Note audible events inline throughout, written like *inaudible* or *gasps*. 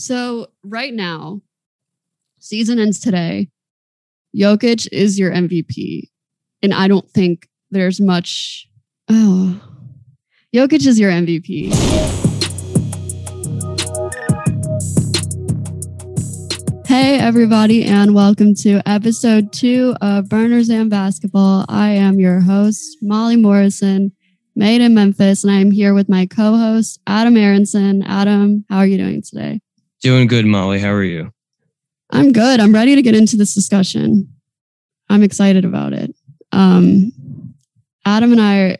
So right now, season ends today. Jokic is your MVP. And I don't think there's much. Oh, Jokic is your MVP. Hey, everybody, and welcome to episode two of Burners and Basketball. I am your host, Molly Morrison, made in Memphis, and I am here with my co host, Adam Aronson. Adam, how are you doing today? Doing good, Molly. How are you? I'm good. I'm ready to get into this discussion. I'm excited about it. Um, Adam and I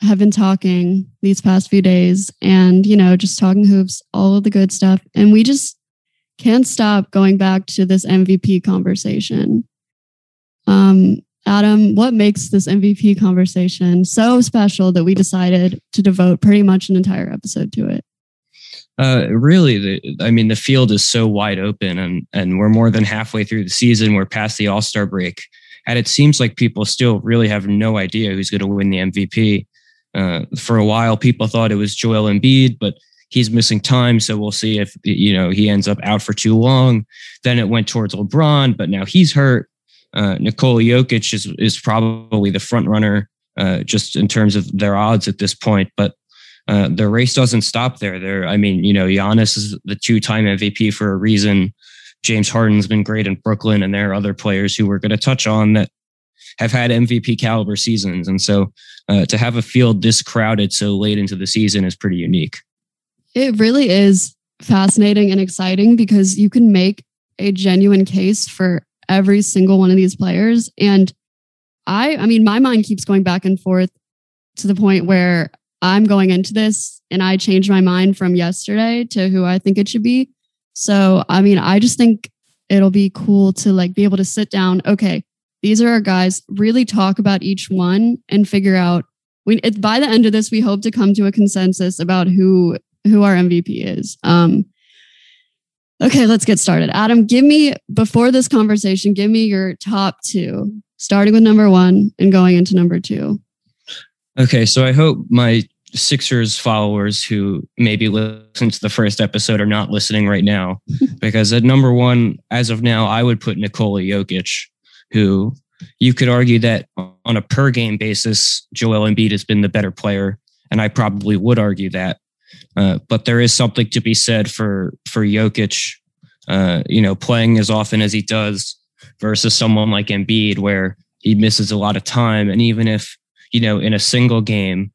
have been talking these past few days and, you know, just talking hoops, all of the good stuff. And we just can't stop going back to this MVP conversation. Um, Adam, what makes this MVP conversation so special that we decided to devote pretty much an entire episode to it? Uh, really, the, I mean, the field is so wide open, and and we're more than halfway through the season. We're past the All Star break, and it seems like people still really have no idea who's going to win the MVP. Uh, for a while, people thought it was Joel Embiid, but he's missing time, so we'll see if you know he ends up out for too long. Then it went towards LeBron, but now he's hurt. Uh, Nikola Jokic is is probably the front runner, uh, just in terms of their odds at this point, but uh, the race doesn't stop there. There, I mean, you know, Giannis is the two-time MVP for a reason. James Harden's been great in Brooklyn, and there are other players who we're going to touch on that have had MVP caliber seasons. And so, uh, to have a field this crowded so late into the season is pretty unique. It really is fascinating and exciting because you can make a genuine case for every single one of these players. And I, I mean, my mind keeps going back and forth to the point where I'm going into this and I changed my mind from yesterday to who I think it should be. So, I mean, I just think it'll be cool to like be able to sit down. Okay, these are our guys, really talk about each one and figure out. We, it, by the end of this, we hope to come to a consensus about who who our MVP is. Um, okay, let's get started. Adam, give me before this conversation, give me your top two, starting with number one and going into number two. Okay, so I hope my Sixers followers who maybe listen to the first episode are not listening right now, *laughs* because at number one, as of now, I would put Nikola Jokic, who you could argue that on a per game basis, Joel Embiid has been the better player, and I probably would argue that. Uh, but there is something to be said for for Jokic, uh, you know, playing as often as he does versus someone like Embiid, where he misses a lot of time, and even if you know, in a single game,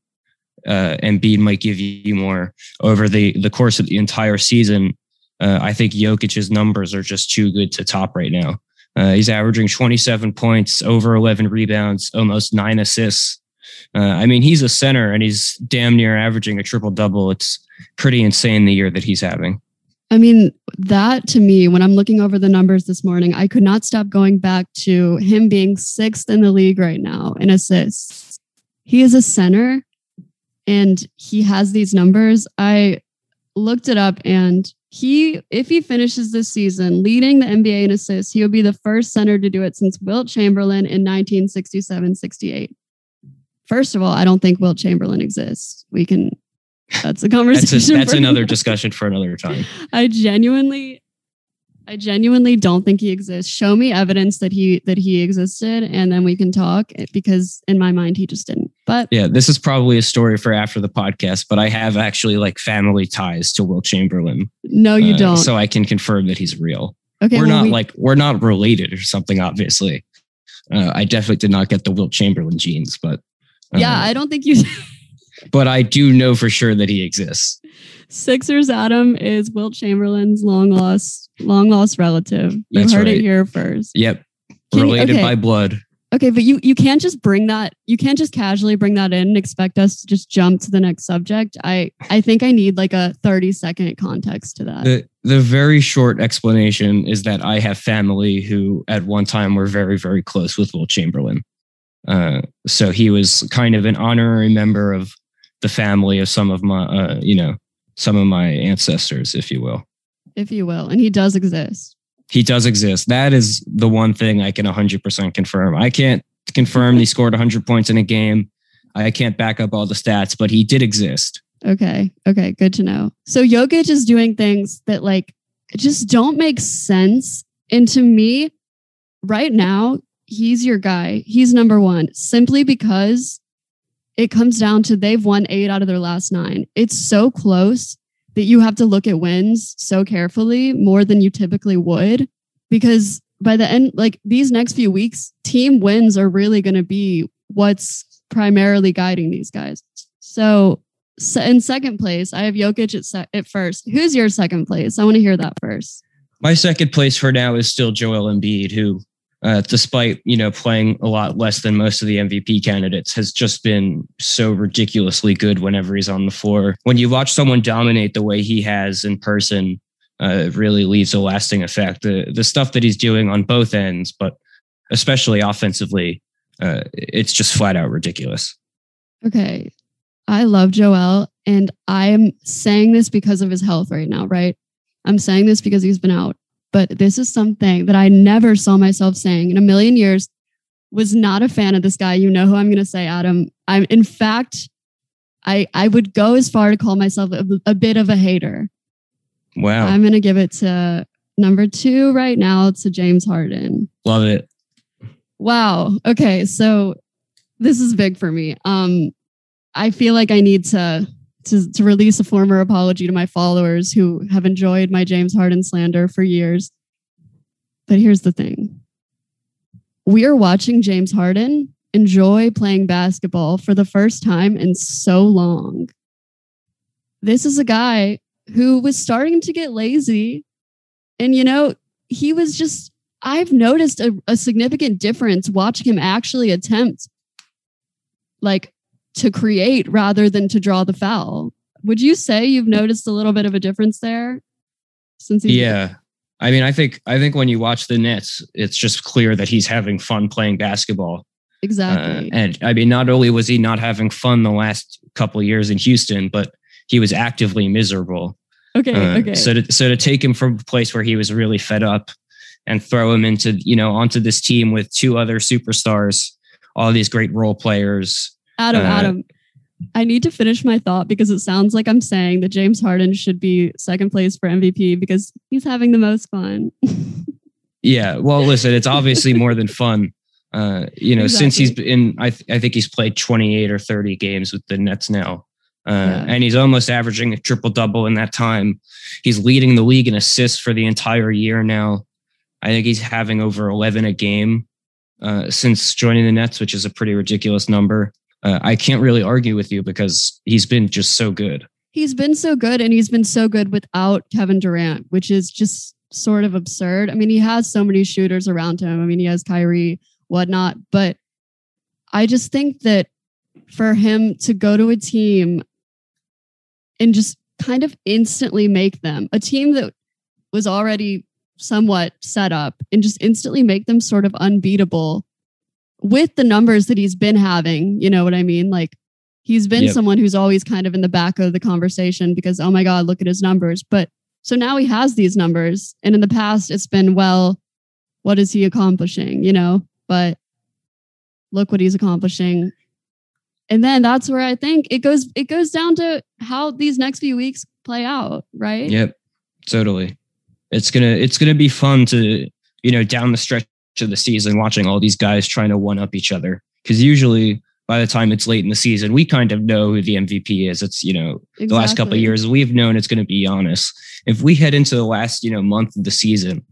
uh, Embiid might give you more over the the course of the entire season. Uh, I think Jokic's numbers are just too good to top right now. Uh, he's averaging 27 points, over 11 rebounds, almost nine assists. Uh, I mean, he's a center and he's damn near averaging a triple double. It's pretty insane the year that he's having. I mean, that to me, when I'm looking over the numbers this morning, I could not stop going back to him being sixth in the league right now in assists he is a center and he has these numbers. I looked it up and he, if he finishes this season leading the NBA in assists, he will be the first center to do it since Wilt Chamberlain in 1967 68. First of all, I don't think Wilt Chamberlain exists. We can, that's a conversation. that's, a, that's another discussion for another time. *laughs* I genuinely, I genuinely don't think he exists. Show me evidence that he that he existed, and then we can talk. Eh, because in my mind, he just didn't. But yeah, this is probably a story for after the podcast. But I have actually like family ties to Wilt Chamberlain. No, you uh, don't. So I can confirm that he's real. Okay, we're well, not we, like we're not related or something. Obviously, uh, I definitely did not get the Wilt Chamberlain genes, but uh, yeah, I don't think you. *laughs* but I do know for sure that he exists. Sixers Adam is Wilt Chamberlain's long lost long lost relative. You That's heard right. it here first. Yep. Can Related you, okay. by blood. Okay, but you you can't just bring that you can't just casually bring that in and expect us to just jump to the next subject. I I think I need like a 30 second context to that. The the very short explanation is that I have family who at one time were very very close with Wilt Chamberlain. Uh, so he was kind of an honorary member of the family of some of my uh, you know some of my ancestors, if you will. If you will. And he does exist. He does exist. That is the one thing I can 100% confirm. I can't confirm he scored 100 points in a game. I can't back up all the stats, but he did exist. Okay. Okay. Good to know. So Jokic is doing things that like just don't make sense. And to me, right now, he's your guy. He's number one simply because it comes down to they've won eight out of their last nine. It's so close that you have to look at wins so carefully more than you typically would because by the end, like these next few weeks, team wins are really going to be what's primarily guiding these guys. So, in second place, I have Jokic at, se- at first. Who's your second place? I want to hear that first. My second place for now is still Joel Embiid, who uh, despite you know playing a lot less than most of the MVP candidates, has just been so ridiculously good whenever he's on the floor. When you watch someone dominate the way he has in person, uh, really leaves a lasting effect. The the stuff that he's doing on both ends, but especially offensively, uh, it's just flat out ridiculous. Okay, I love Joel, and I'm saying this because of his health right now. Right, I'm saying this because he's been out but this is something that I never saw myself saying in a million years. Was not a fan of this guy. You know who I'm going to say, Adam. I'm, in fact, I I would go as far to call myself a, a bit of a hater. Wow. I'm going to give it to number two right now to James Harden. Love it. Wow. Okay, so this is big for me. Um, I feel like I need to to, to release a former apology to my followers who have enjoyed my James Harden slander for years. But here's the thing we are watching James Harden enjoy playing basketball for the first time in so long. This is a guy who was starting to get lazy. And, you know, he was just, I've noticed a, a significant difference watching him actually attempt like to create rather than to draw the foul. Would you say you've noticed a little bit of a difference there since Yeah. I mean, I think I think when you watch the Nets, it's just clear that he's having fun playing basketball. Exactly. Uh, and I mean, not only was he not having fun the last couple years in Houston, but he was actively miserable. Okay. Uh, okay. So to so to take him from a place where he was really fed up and throw him into you know onto this team with two other superstars, all these great role players, Adam, Adam, I need to finish my thought because it sounds like I'm saying that James Harden should be second place for MVP because he's having the most fun. *laughs* yeah. Well, listen, it's obviously more than fun. Uh, you know, exactly. since he's been, I, th- I think he's played 28 or 30 games with the Nets now. Uh, yeah. And he's almost averaging a triple double in that time. He's leading the league in assists for the entire year now. I think he's having over 11 a game uh, since joining the Nets, which is a pretty ridiculous number uh, I can't really argue with you because he's been just so good. He's been so good, and he's been so good without Kevin Durant, which is just sort of absurd. I mean, he has so many shooters around him. I mean, he has Kyrie, whatnot, but I just think that for him to go to a team and just kind of instantly make them a team that was already somewhat set up and just instantly make them sort of unbeatable with the numbers that he's been having, you know what I mean? Like he's been yep. someone who's always kind of in the back of the conversation because, oh my God, look at his numbers. But so now he has these numbers. And in the past, it's been, well, what is he accomplishing? You know, but look what he's accomplishing. And then that's where I think it goes, it goes down to how these next few weeks play out, right? Yep. Totally. It's gonna it's gonna be fun to, you know, down the stretch of the season watching all these guys trying to one up each other. Because usually by the time it's late in the season, we kind of know who the MVP is. It's, you know, exactly. the last couple of years, we've known it's going to be Giannis. If we head into the last, you know, month of the season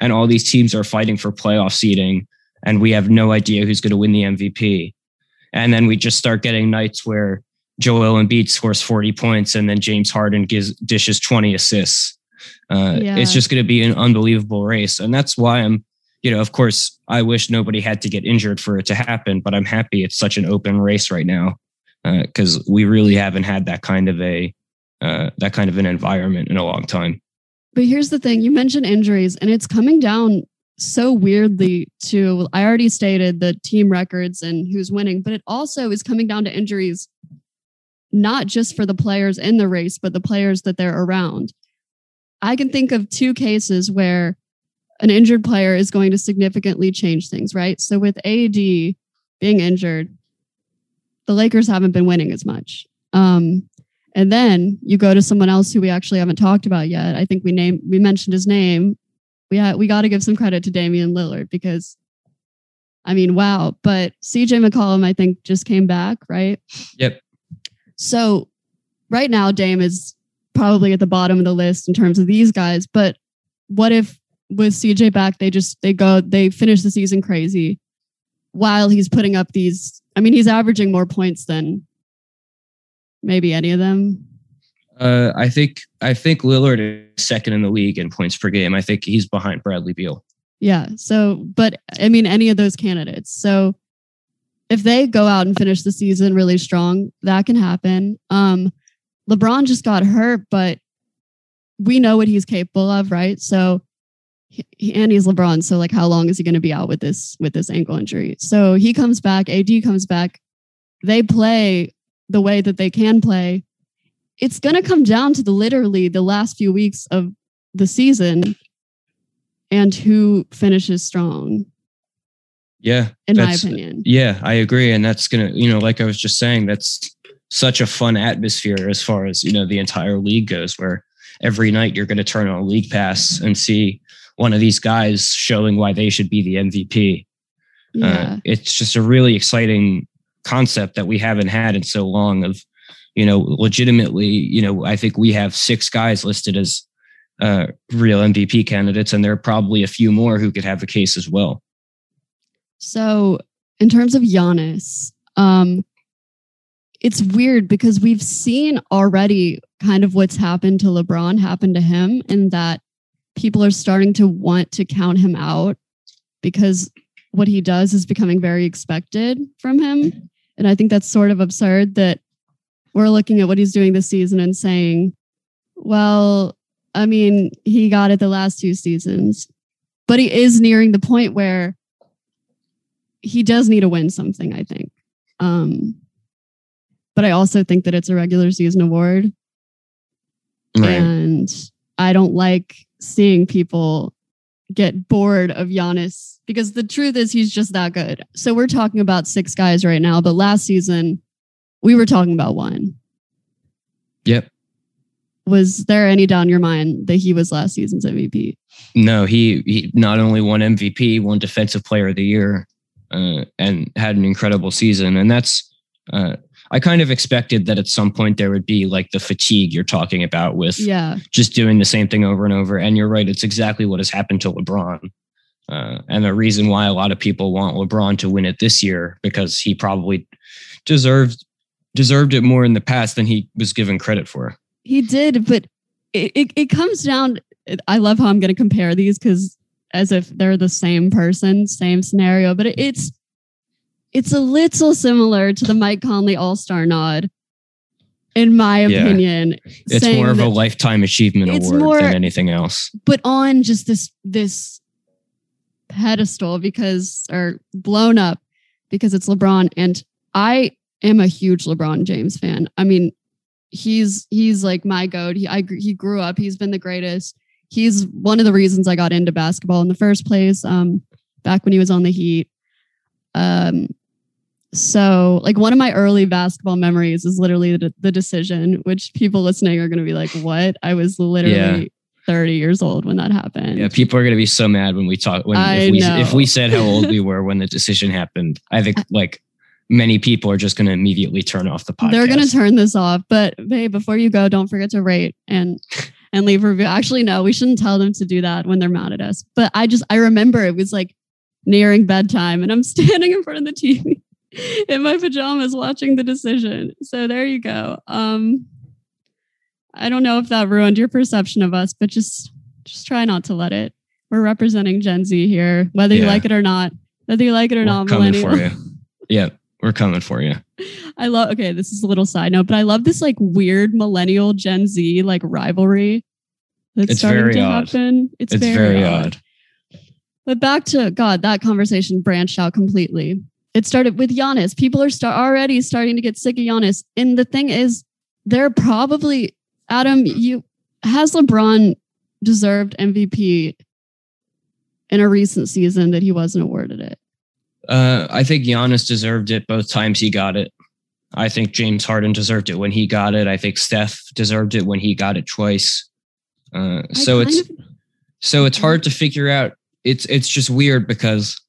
and all these teams are fighting for playoff seeding and we have no idea who's going to win the MVP, and then we just start getting nights where Joel Embiid scores 40 points and then James Harden gives dishes 20 assists. Uh, yeah. It's just going to be an unbelievable race. And that's why I'm you know, of course, I wish nobody had to get injured for it to happen, but I'm happy it's such an open race right now because uh, we really haven't had that kind of a uh, that kind of an environment in a long time. But here's the thing: you mentioned injuries, and it's coming down so weirdly to. I already stated the team records and who's winning, but it also is coming down to injuries, not just for the players in the race, but the players that they're around. I can think of two cases where an injured player is going to significantly change things, right? So with AD being injured, the Lakers haven't been winning as much. Um, And then you go to someone else who we actually haven't talked about yet. I think we named we mentioned his name. We ha- we got to give some credit to Damian Lillard because I mean, wow. But CJ McCollum, I think, just came back, right? Yep. So right now, Dame is probably at the bottom of the list in terms of these guys. But what if with CJ back, they just they go they finish the season crazy while he's putting up these. I mean, he's averaging more points than maybe any of them. Uh, I think I think Lillard is second in the league in points per game. I think he's behind Bradley Beal. Yeah. So, but I mean, any of those candidates. So, if they go out and finish the season really strong, that can happen. Um, LeBron just got hurt, but we know what he's capable of, right? So, he, and he's LeBron. So, like, how long is he going to be out with this with this ankle injury? So he comes back. AD comes back. They play the way that they can play. It's going to come down to the literally the last few weeks of the season and who finishes strong. Yeah, in my opinion. Yeah, I agree, and that's gonna, you know, like I was just saying, that's such a fun atmosphere as far as you know the entire league goes, where every night you're going to turn on a league pass and see one of these guys showing why they should be the MVP. Uh, yeah. Uh, it's just a really exciting concept that we haven't had in so long of you know legitimately you know i think we have six guys listed as uh, real mvp candidates and there are probably a few more who could have a case as well so in terms of Giannis, um, it's weird because we've seen already kind of what's happened to lebron happen to him and that people are starting to want to count him out because what he does is becoming very expected from him. And I think that's sort of absurd that we're looking at what he's doing this season and saying, well, I mean, he got it the last two seasons, but he is nearing the point where he does need to win something, I think. Um, but I also think that it's a regular season award. Right. And I don't like seeing people get bored of Giannis because the truth is he's just that good. So we're talking about six guys right now, but last season we were talking about one. Yep. Was there any doubt in your mind that he was last season's MVP? No, he he not only won MVP, won Defensive Player of the Year, uh, and had an incredible season. And that's uh, I kind of expected that at some point there would be like the fatigue you're talking about with yeah. just doing the same thing over and over. And you're right, it's exactly what has happened to LeBron. Uh, and the reason why a lot of people want LeBron to win it this year because he probably deserved deserved it more in the past than he was given credit for. He did, but it, it, it comes down. I love how I'm going to compare these because as if they're the same person, same scenario, but it's it's a little similar to the Mike Conley All Star nod, in my yeah. opinion. It's more of a lifetime achievement award more, than anything else. But on just this this pedestal because or blown up because it's LeBron and I am a huge LeBron James fan. I mean, he's he's like my goat. He I he grew up. He's been the greatest. He's one of the reasons I got into basketball in the first place. Um, back when he was on the Heat. Um, so, like one of my early basketball memories is literally the, the decision, which people listening are going to be like, "What?" I was literally yeah. 30 years old when that happened. Yeah, people are going to be so mad when we talk when I if we know. if we said how old we *laughs* were when the decision happened. I think like many people are just going to immediately turn off the podcast. They're going to turn this off. But hey, before you go, don't forget to rate and *laughs* and leave a review. Actually, no, we shouldn't tell them to do that when they're mad at us. But I just I remember it was like nearing bedtime and I'm *laughs* standing in front of the TV *laughs* in my pajamas watching the decision. So there you go. Um I don't know if that ruined your perception of us, but just just try not to let it. We're representing Gen Z here, whether yeah. you like it or not. Whether you like it or we're not, coming for you. Yeah, we're coming for you. *laughs* I love okay, this is a little side note, but I love this like weird millennial Gen Z like rivalry that's it's starting to odd. happen. It's, it's very, very odd. odd. But back to God, that conversation branched out completely. It started with Giannis. People are start, already starting to get sick of Giannis. And the thing is, they're probably Adam. You has LeBron deserved MVP in a recent season that he wasn't awarded it. Uh, I think Giannis deserved it both times he got it. I think James Harden deserved it when he got it. I think Steph deserved it when he got it twice. Uh, so it's of, so it's hard to figure out. It's it's just weird because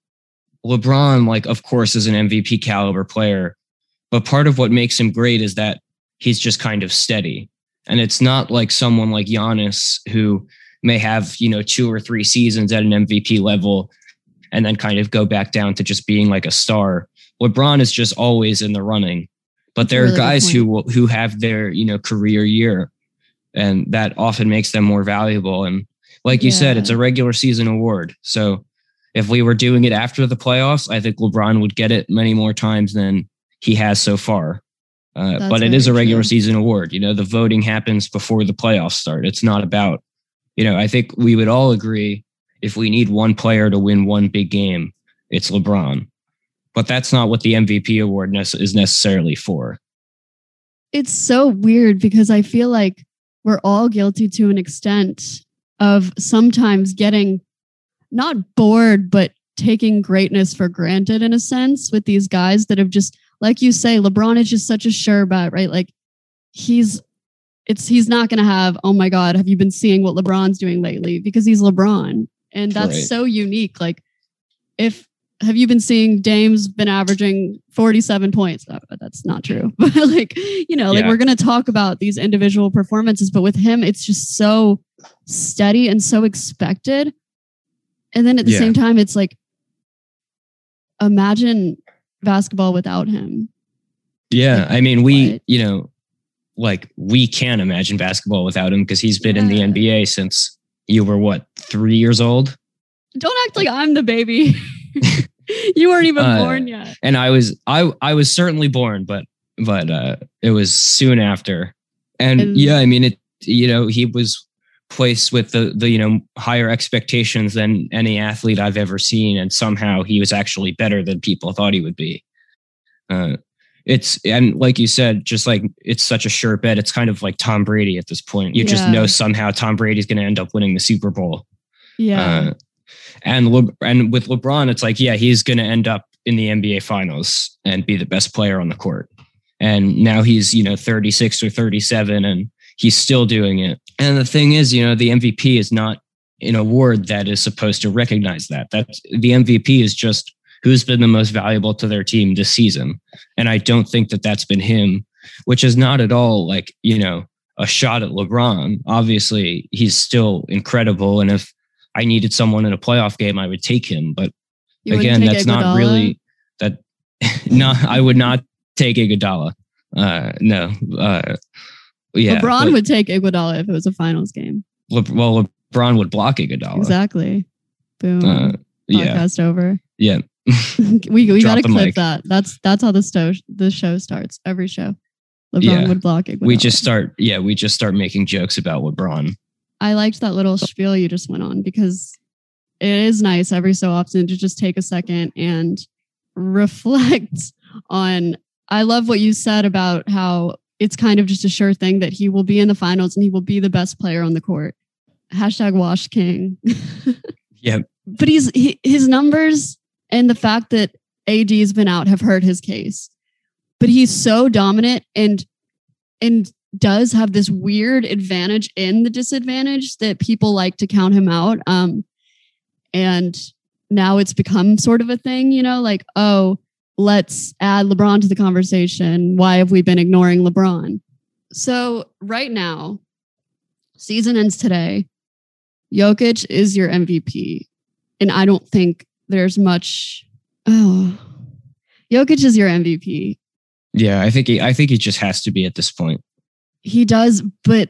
LeBron, like, of course, is an MVP caliber player, but part of what makes him great is that he's just kind of steady. And it's not like someone like Giannis who may have, you know, two or three seasons at an MVP level and then kind of go back down to just being like a star. LeBron is just always in the running. But there Really are guys who who have their, you know, career year and that often makes them more valuable and like you said, it's a regular season award. So if we were doing it after the playoffs, I think LeBron would get it many more times than he has so far. Uh, but it is a regular true. season award. You know, the voting happens before the playoffs start. It's not about, you know, I think we would all agree if we need one player to win one big game, it's LeBron. But that's not what the MVP award nece- is necessarily for. it's so weird because I feel like we're all guilty to an extent of sometimes getting not bored, but taking greatness for granted in a sense with these guys that have just, like you say, LeBron is just such a sure bet, right? Like he's, it's, he's not going to have, oh my God, have you been seeing what LeBron's doing lately? Because he's LeBron. And that's Right. so unique. Like, if, have you been seeing Dame's been averaging 47 points? Uh, that's not true. *laughs* But like, you know, like Yeah. we're going to talk about these individual performances, but with him, it's just so steady and so expected. And then at the Yeah. same time, it's like, imagine basketball without him. Yeah. Like, I mean, we, what? you know, like we can't imagine basketball without him because he's been in the NBA since you were what, three years old? Don't act like I'm the baby. *laughs* you weren't even Uh, born yet. and I was I I was certainly born, but but uh it was soon after. And, And- yeah, I mean it you know, he was placed with the the you know higher expectations than any athlete I've ever seen and somehow he was actually better than people thought he would be. Uh it's and like you said, just like it's such a sure bet. It's kind of like Tom Brady at this point. You just know somehow Tom Brady's going to end up winning the Super Bowl. Yeah. Uh, and Le- and with LeBron, it's like, yeah, he's going to end up in the NBA Finals and be the best player on the court. And now he's you know 36 or 37, and he's still doing it. And the thing is, you know, the MVP is not an award that is supposed to recognize that. That's the MVP is just who's been the most valuable to their team this season. And I don't think that that's been him, which is not at all like you know a shot at LeBron. Obviously, he's still incredible, and if I needed someone in a playoff game, I would take him. But You again, that's not really that. *laughs* no, I would not take Iguodala. Uh, no. Uh, yeah. LeBron would take Iguodala if it was a finals game. Le- well, LeBron would block Iguodala. Exactly. Boom. Uh, yeah. Podcast over. Yeah. *laughs* we we *laughs* Drop got to clip mic. that. That's that's how the show the show starts. Every show, LeBron Yeah. would block Iguodala. We just start. Yeah, we just start making jokes about LeBron. I liked that little spiel you just went on because it is nice every so often to just take a second and *laughs* reflect on. I love what you said about how it's kind of just a sure thing that he will be in the finals and he will be the best player on the court. Hashtag Wash King. *laughs* Yeah. But he's he, his numbers and the fact that AD has been out have hurt his case. But he's so dominant and and does have this weird advantage in the disadvantage that people like to count him out. Um, and now it's become sort of a thing, you know, like, oh, let's add LeBron to the conversation. Why have we been ignoring LeBron? So, right now, season ends today. Jokic is your MVP. And I don't think there's much. Oh, Jokic is your MVP. Yeah, I think he. I think he just has to be at this point. He does, but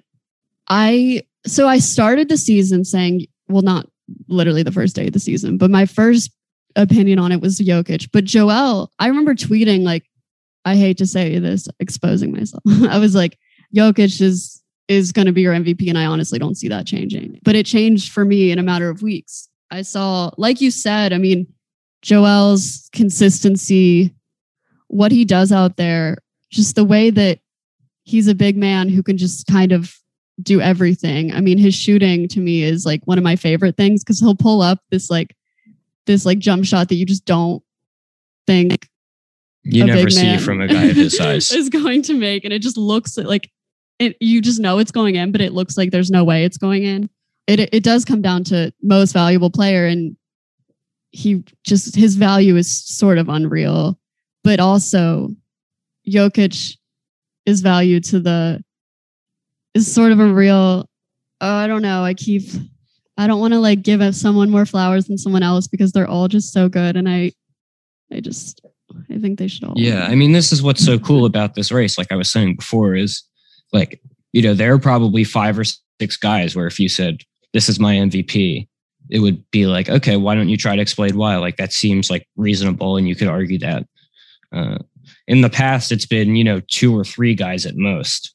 I so I started the season saying, well, not literally the first day of the season, but my first opinion on it was Jokic. But Joel, I remember tweeting like, I hate to say this, exposing myself. *laughs* I was like, Jokic is is going to be your MVP, and I honestly don't see that changing. But it changed for me in a matter of weeks. I saw, like you said, I mean, Joel's consistency, what he does out there, just the way that he's a big man who can just kind of do everything. I mean, his shooting to me is like one of my favorite things because he'll pull up this like this like jump shot that you just don't think You never see from a guy of his size. *laughs* is going to make, and it just looks like it. You just know it's going in, but it looks like there's no way it's going in. It it does come down to most valuable player, and he just his value is sort of unreal, but also Jokic is value to the is sort of a real. Oh, I don't know. I keep. I don't want to like give someone more flowers than someone else because they're all just so good, and I, I just I think they should all. Yeah, I mean, this is what's so cool about this race. Like I was saying before, is like you know there are probably five or six guys where if you said this is my MVP, it would be like, okay, why don't you try to explain why? Like that seems like reasonable, and you could argue that. Uh, in the past, it's been you know two or three guys at most,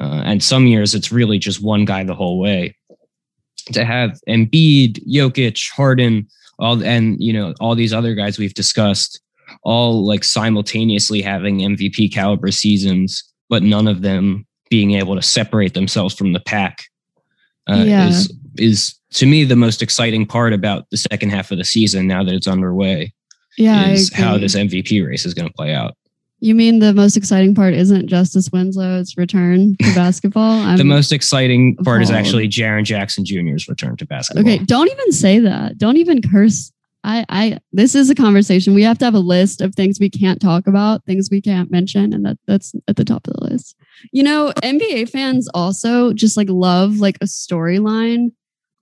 uh, and some years it's really just one guy the whole way. To have Embiid, Jokic, Harden, all and you know all these other guys we've discussed, all like simultaneously having MVP caliber seasons, but none of them being able to separate themselves from the pack uh, Yeah. is is to me the most exciting part about the second half of the season now that it's underway yeah, is how this MVP race is going to play out. You mean the most exciting part isn't Justice Winslow's return to *laughs* basketball? The most exciting part is actually Jaren Jackson Jr.'s return to basketball. okay. Don't even say that. Don't even curse. I, I. This is a conversation. We have to have a list of things we can't talk about, things we can't mention, and that that's at the top of the list. You know, NBA fans also just like love like a storyline.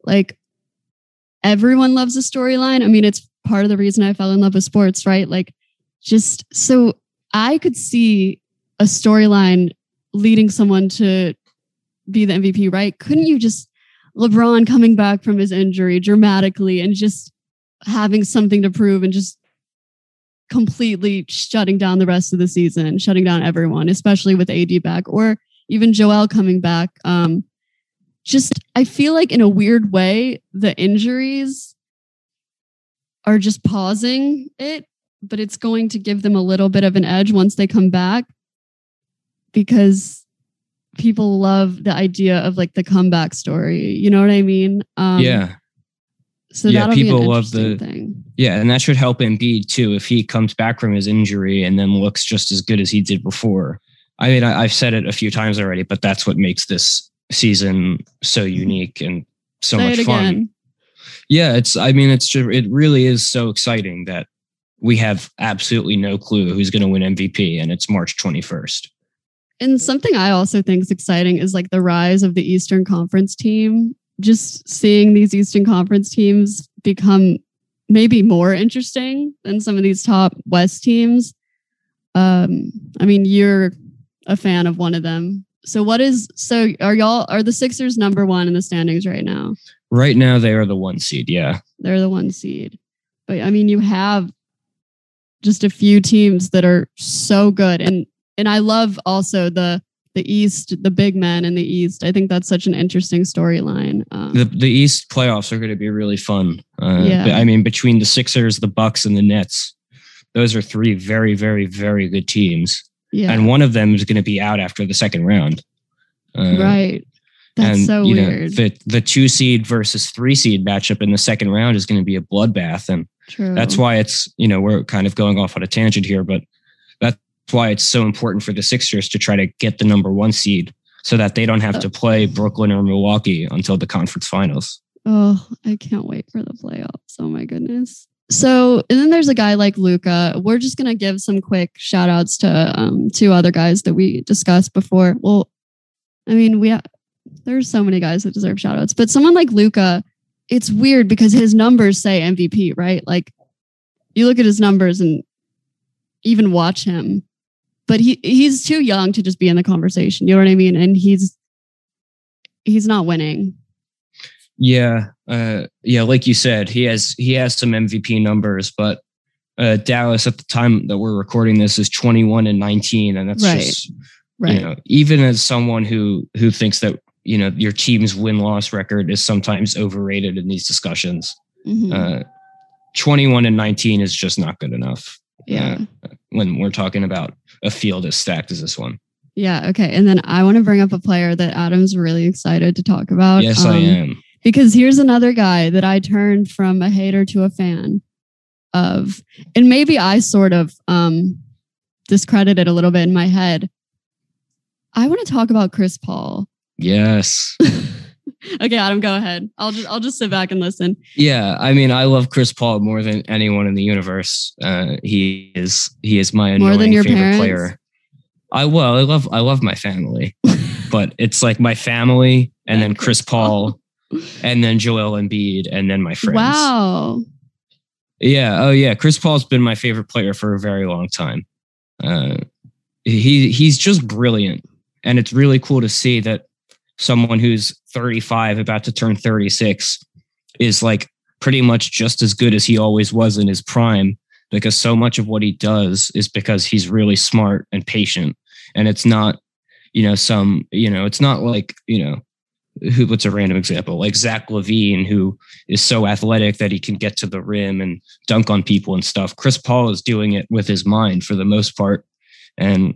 Like everyone loves a storyline. I mean, it's part of the reason I fell in love with sports, right? Like, just so I could see a storyline leading someone to be the MVP, right? Couldn't you just LeBron coming back from his injury dramatically and just having something to prove and just completely shutting down the rest of the season, shutting down everyone, especially with AD back or even Joel coming back. Um, just I feel like in a weird way, the injuries are just pausing it, but it's going to give them a little bit of an edge once they come back because people love the idea of like the comeback story. You know what I mean? Um, yeah, So Yeah, people love the- thing. yeah, and that should help Embiid too if he comes back from his injury and then looks just as good as he did before. I mean, I, I've said it a few times already, but that's what makes this season so unique and so Say much fun. Yeah, it's. I mean, it's. ju- It really is so exciting that we have absolutely no clue who's going to win MVP, and it's March twenty first. And something I also think is exciting is like the rise of the Eastern Conference team. Just seeing these Eastern Conference teams become maybe more interesting than some of these top West teams. Um, I mean, you're a fan of one of them. So what is so are y'all are the Sixers number one in the standings right now? Right now, they are the one seed. Yeah, They're the one seed. But I mean, you have just a few teams that are so good. And and I love also the the East, the big men in the East. I think that's such an interesting storyline. Um, the the East playoffs are going to be really fun. Uh, Yeah. I mean, between the Sixers, the Bucks, and the Nets, those are three very, very, very good teams, yeah. and one of them is going to be out after the second round. Uh, right. That's and so you know, weird. the the two seed versus three seed matchup in the second round is going to be a bloodbath, and True. that's why it's you know we're kind of going off on a tangent here, but that's why it's so important for the Sixers to try to get the number one seed so that they don't have to play Brooklyn or Milwaukee until the conference finals. Oh, I can't wait for the playoffs. Oh my goodness. So, and then there's a guy like Luka. We're just going to give some quick shout outs to um, two other guys that we discussed before. Well, I mean, we ha- there's so many guys that deserve shout outs, but someone like Luka, it's weird because his numbers say MVP, right? Like you look at his numbers and even watch him, but he he's too young to just be in the conversation. You know what I mean? And he's he's not winning. Yeah, uh, yeah, like you said, he has he has some MVP numbers, but uh, Dallas at the time that we're recording this is 21 and 19, and that's Right. just Right. you know even as someone who who thinks that you know your team's win loss record is sometimes overrated in these discussions. Mhm. Uh, 21 and 19 is just not good enough yeah. when we're talking about a field as stacked as this one. Yeah. Okay. And then I want to bring up a player that Adam's really excited to talk about. yes, I um, am. Because here's another guy that I turned from a hater to a fan of. And maybe I sort of um discredit it a little bit in my head. I want to talk about Chris Paul. Yes. *laughs* okay, Adam, go ahead. I'll just I'll just sit back and listen. Yeah, I mean, I love Chris Paul more than anyone in the universe. Uh, he is he is my More than annoying your favorite parents? player. I well, I love I love my family, *laughs* but it's like my family and then Chris Chris Paul, and then Joel Embiid, and then my friends. Wow. Yeah. Oh, yeah. Chris Paul's been my favorite player for a very long time. Uh, he he's just brilliant, and it's really cool to see that someone who's 35, about to turn 36, is like pretty much just as good as he always was in his prime. Because so much of what he does is because he's really smart and patient, and it's not, you know, some, you know, it's not like you know, who what's a random example like Zach LaVine, who is so athletic that he can get to the rim and dunk on people and stuff. Chris Paul is doing it with his mind for the most part. And,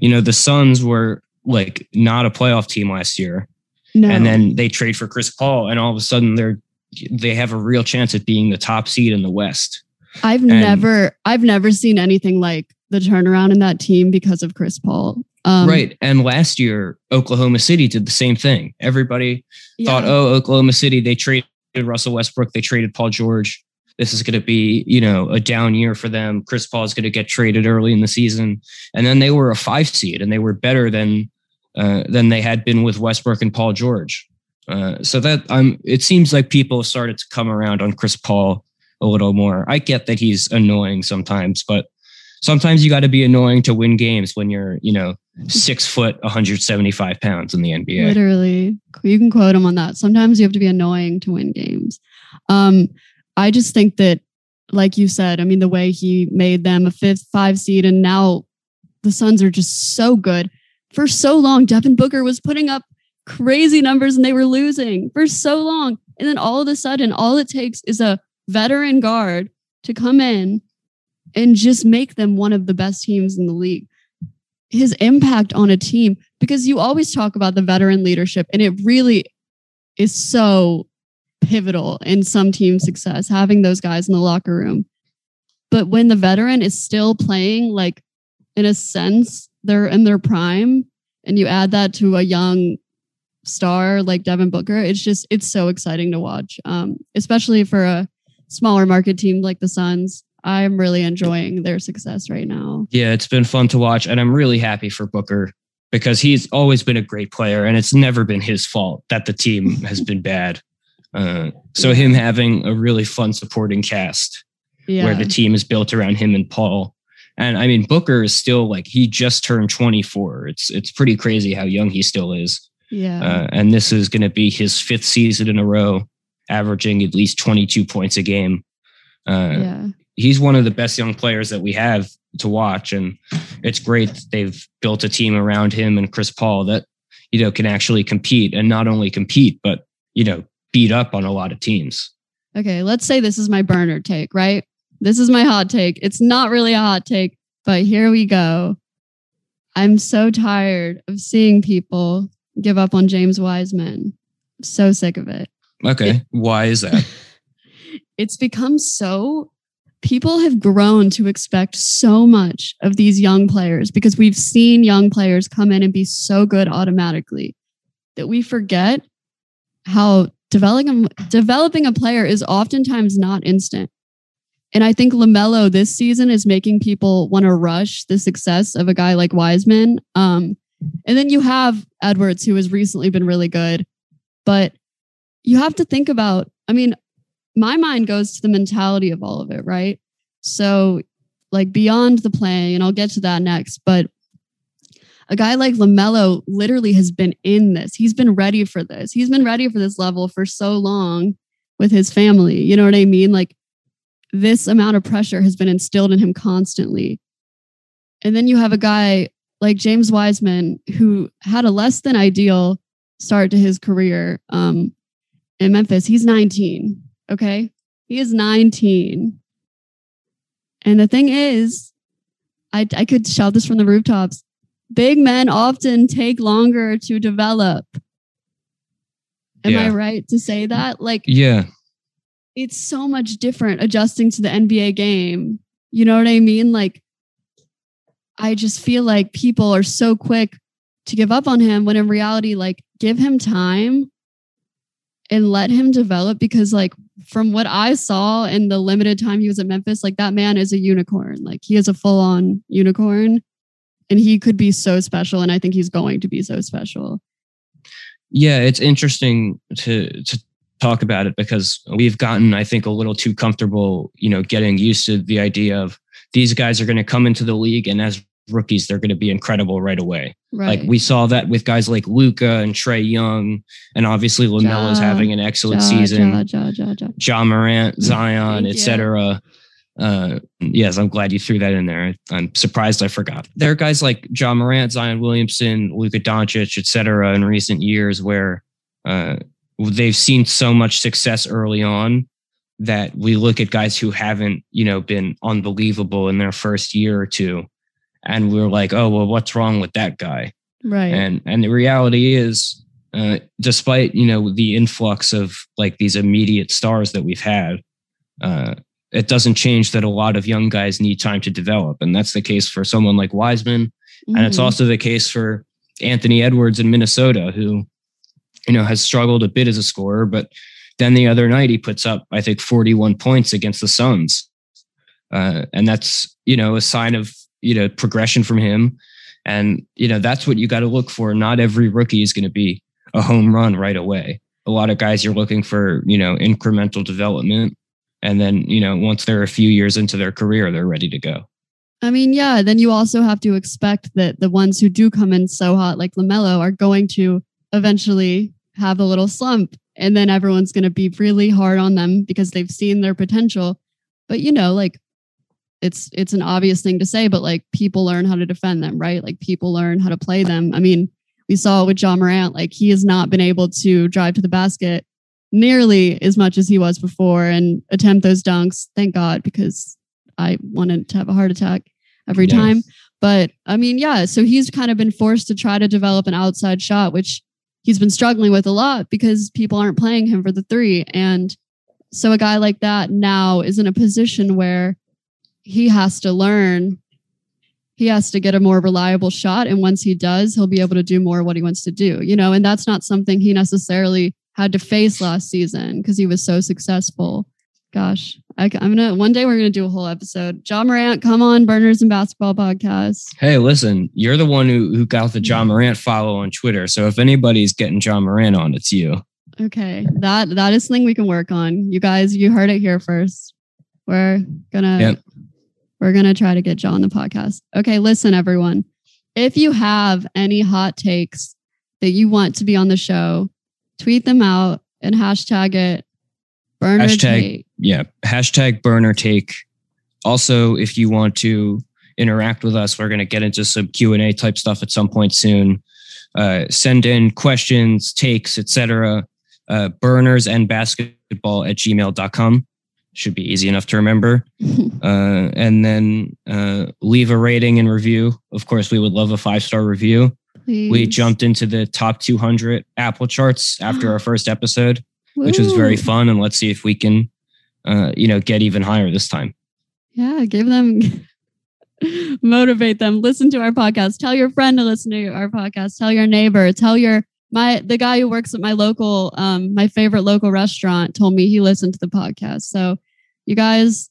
you know, the Suns were like not a playoff team last year. No. And then they trade for Chris Paul, and all of a sudden they're they have a real chance at being the top seed in the West. I've never I've never seen anything like the turnaround in that team because of Chris Paul. Um, right. And last year, Oklahoma City did the same thing. Everybody yeah. thought, oh, Oklahoma City, they traded Russell Westbrook, they traded Paul George. This is going to be, you know, a down year for them. Chris Paul is going to get traded early in the season, and then they were a five seed, and they were better than uh, than they had been with Westbrook and Paul George. Uh, so that um, it seems like people started to come around on Chris Paul a little more. I get that he's annoying sometimes, but sometimes you got to be annoying to win games when you're, you know, six foot, 175 pounds in the NBA. Literally, you can quote him on that. Sometimes you have to be annoying to win games. Um, I just think that, like you said, I mean, the way he made them a fifth, five seed, and now the Suns are just so good. For so long, Devin Booker was putting up crazy numbers and they were losing for so long. And then all of a sudden, all it takes is a veteran guard to come in and just make them one of the best teams in the league. His impact on a team, because you always talk about the veteran leadership, and it really is so pivotal in some team success, having those guys in the locker room. But when the veteran is still playing, like in a sense, they're in their prime, and you add that to a young star like Devin Booker, it's just it's so exciting to watch. Um, especially for a smaller market team like the Suns. I'm really enjoying their success right now. Yeah, it's been fun to watch, and I'm really happy for Booker because he's always been a great player, and it's never been his fault that the team has been bad. Uh, so him having a really fun supporting cast Yeah. where the team is built around him and Paul. And I mean, Booker is still like he just turned 24. It's it's pretty crazy how young he still is. yeah. Uh, and this is going to be his fifth season in a row, averaging at least 22 points a game. Uh, yeah. He's one of the best young players that we have to watch, and it's great that they've built a team around him and Chris Paul that you know can actually compete, and not only compete, but you know beat up on a lot of teams. Okay, let's say this is my burner take, right? This is my hot take. It's not really a hot take, but here we go. I'm so tired of seeing people give up on James Wiseman. So sick of it. Okay, why is that? *laughs* It's become so people have grown to expect so much of these young players because we've seen young players come in and be so good automatically that we forget how developing developing a player is oftentimes not instant. And I think LaMelo this season is making people want to rush the success of a guy like Wiseman. Um, and then you have Edwards, who has recently been really good. But you have to think about, I mean, my mind goes to the mentality of all of it, right? So, like beyond the play, and I'll get to that next, but a guy like LaMelo literally has been in this. He's been ready for this. He's been ready for this level for so long with his family. You know what I mean? Like this amount of pressure has been instilled in him constantly. And then you have a guy like James Wiseman who had a less than ideal start to his career um, in Memphis. He's 19. Okay. He is 19. And the thing is, I, I could shout this from the rooftops big men often take longer to develop. Am I right to say that? Like, yeah, it's so much different adjusting to the NBA game. You know what I mean? Like, I just feel like people are so quick to give up on him when in reality, like, give him time and let him develop because, like, from what I saw in the limited time he was at Memphis, like, that man is a unicorn. Like, he is a full on unicorn and he could be so special. And I think he's going to be so special. Yeah, it's interesting to, to talk about it because we've gotten, I think, a little too comfortable, you know, getting used to the idea of these guys are going to come into the league and as rookies, they're going to be incredible right away. Right. Like we saw that with guys like Luka and Trae Young, and obviously LaMelo's Ja, having an excellent Ja, season. Ja, ja, ja, ja. John Morant, Zion, etc. Uh, yes, I'm glad you threw that in there. I'm surprised I forgot. There are guys like Ja Morant, Zion Williamson, Luka Doncic, etc. in recent years where uh, they've seen so much success early on that we look at guys who haven't, you know, been unbelievable in their first year or two, and we're like, oh well, what's wrong with that guy? Right. and and the reality is uh, despite you know the influx of like these immediate stars that we've had uh, it doesn't change that a lot of young guys need time to develop and that's the case for someone like wiseman and it's Mhm. also the case for anthony edwards in minnesota who you know has struggled a bit as a scorer but then the other night he puts up i think 41 points against the suns. Uh, and that's you know a sign of you know progression from him. And you know that's what you got to look for. Not every rookie is going to be a home run right away. A lot of guys you're looking for you know incremental development. And then you know once they're a few years into their career they're ready to go. I mean, yeah, then you also have to expect that the ones who do come in so hot, like LaMelo, are going to eventually have a little slump. And then everyone's going to be really hard on them because they've seen their potential. But, you know, like it's it's an obvious thing to say, but like people learn how to defend them, right? Like people learn how to play them. I mean, we saw with Ja Morant, like he has not been able to drive to the basket nearly as much as he was before and attempt those dunks. Thank God, because I wanted to have a heart attack every Yeah. time. But I mean, yeah, so he's kind of been forced to try to develop an outside shot, which he's been struggling with a lot because people aren't playing him for the three. And so a guy like that now is in a position where he has to learn. He has to get a more reliable shot. And once he does, he'll be able to do more what he wants to do, you know, and that's not something he necessarily had to face last season because he was so successful. Gosh, I, am gonna one day we're gonna do a whole episode. Ja Morant, come on, Burners and Basketball podcast. hey listen you're the one who, who got the ja morant follow on twitter so if anybody's getting ja morant on it's you Okay, that that is something we can work on. You guys, you heard it here first. We're gonna Yep. we're gonna try to get John on the podcast. Okay, listen, everyone. If you have any hot takes that you want to be on the show, tweet them out and hashtag it. Hashtag- take. yeah hashtag burner take. Also if you want to interact with us we're going to get into some q&a type stuff at some point soon. Uh, send in questions takes etc uh, burners and basketball at gmail.com should be easy enough to remember. *laughs* Uh, and then uh, leave a rating and review. Of course we would love a five star review. We jumped into the top 200 apple charts after our *gasps* first episode which was very fun. And let's see if we can, uh, you know, get even higher this time. Yeah, give them *laughs* motivate them. Listen to our podcast. Tell your friend to listen to our podcast. Tell your neighbor. Tell your my the guy who works at my local um my favorite local restaurant told me he listened to the podcast. So you guys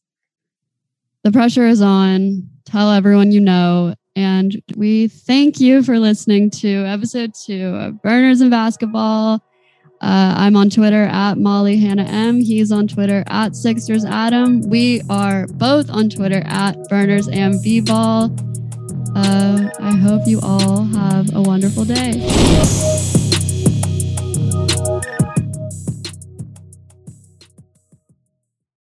the pressure is on. Tell everyone you know. And we thank you for listening to episode two of Burners and Basketball. Uh, I'm on Twitter at Molly Hannah M. He's on Twitter at Sixers Adam. We are both on Twitter at Burners and B Ball. Uh, I hope you all have a wonderful day.